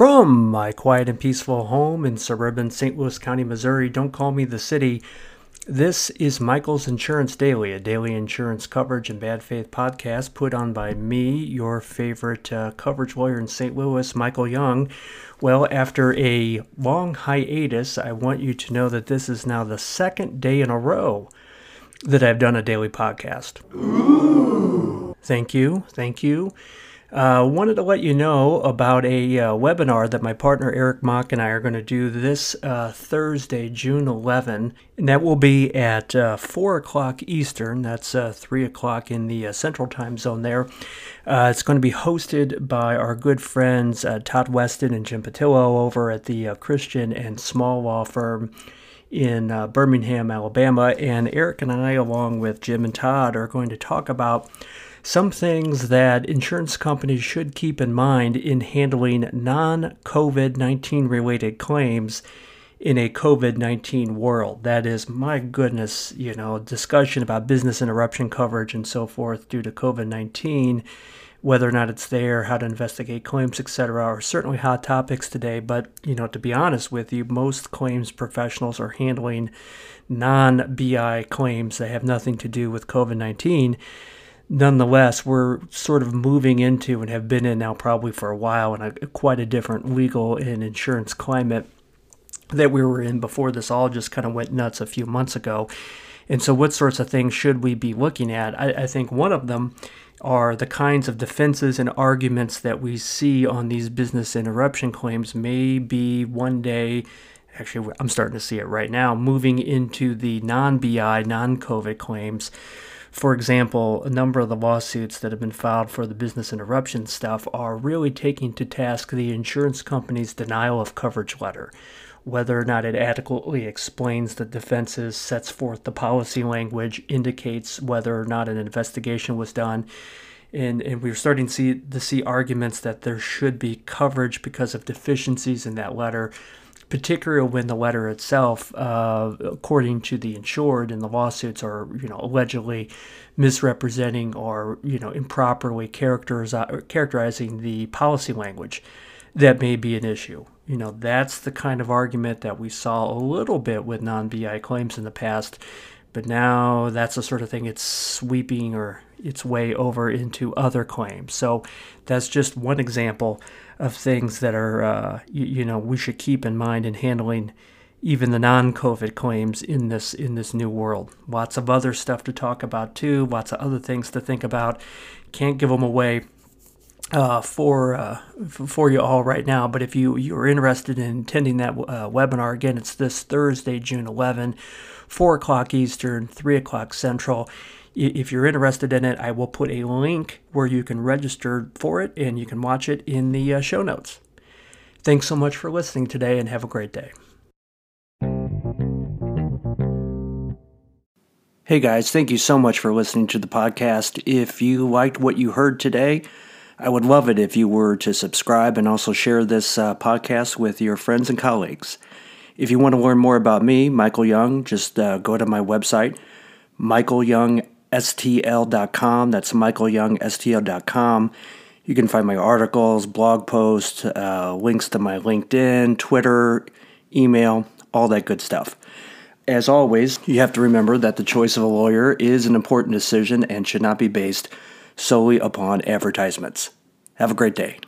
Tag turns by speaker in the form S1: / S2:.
S1: From my quiet and peaceful home in suburban St. Louis County, Missouri, don't call me the city. This is Michael's Insurance Daily, a daily insurance coverage and bad faith podcast put on by me, your favorite uh, coverage lawyer in St. Louis, Michael Young. Well, after a long hiatus, I want you to know that this is now the second day in a row that I've done a daily podcast. Ooh. Thank you. Thank you. Uh, wanted to let you know about a uh, webinar that my partner Eric Mock and I are going to do this uh, Thursday, June 11, and that will be at uh, 4 o'clock Eastern. That's uh, 3 o'clock in the uh, Central Time Zone there. it's going to be hosted by our good friends Todd Weston and Jim Patillo over at the Christian and Small Law Firm in uh, Birmingham, Alabama. And Eric and I, along with Jim and Todd, are going to talk about some things that insurance companies should keep in mind in handling non COVID 19 related claims in a COVID 19 world. That is, my goodness, you know, discussion about business interruption coverage and so forth due to COVID 19, whether or not it's there, how to investigate claims, etc., are certainly hot topics today. But, you know, to be honest with you, most claims professionals are handling non BI claims that have nothing to do with COVID 19 nonetheless, we're sort of moving into and have been in now probably for a while in a quite a different legal and insurance climate that we were in before this all just kind of went nuts a few months ago. And so, what sorts of things should we be looking at? I, I think one of them are the kinds of defenses and arguments that we see on these business interruption claims may be one day actually i'm starting to see it right now moving into the non-bi non-covid claims for example, a number of the lawsuits that have been filed for the business interruption stuff are really taking to task the insurance company's denial of coverage letter. Whether or not it adequately explains the defenses, sets forth the policy language, indicates whether or not an investigation was done. And, and we're starting to see, to see arguments that there should be coverage because of deficiencies in that letter particularly when the letter itself, uh, according to the insured in the lawsuits, are you know allegedly misrepresenting or you know improperly characterizing the policy language, that may be an issue. You know that's the kind of argument that we saw a little bit with non-BI claims in the past, but now that's the sort of thing it's sweeping or its way over into other claims. So that's just one example of things that are, uh, you, know, we should keep in mind in handling even the non-COVID claims in this in this new world. Lots of other stuff to talk about too. Lots of other things to think about. Can't give them away uh, for uh, for you all right now. But if you you're interested in attending that uh, webinar again, it's this Thursday, June 11, 4 o'clock Eastern, 3 o'clock Central if you're interested in it, I will put a link where you can register for it and you can watch it in the uh, show notes. Thanks so much for listening today and have a great day. Hey guys, thank you so much for listening to the podcast. If you liked what you heard today, I would love it if you were to subscribe and also share this uh, podcast with your friends and colleagues. If you want to learn more about me, Michael Young, just uh, go to my website, Michael Young stl.com. That's michaelyoungstl.com. You can find my articles, blog posts, uh, links to my LinkedIn, Twitter, email, all that good stuff. As always, you have to remember that the choice of a lawyer is an important decision and should not be based solely upon advertisements. Have a great day.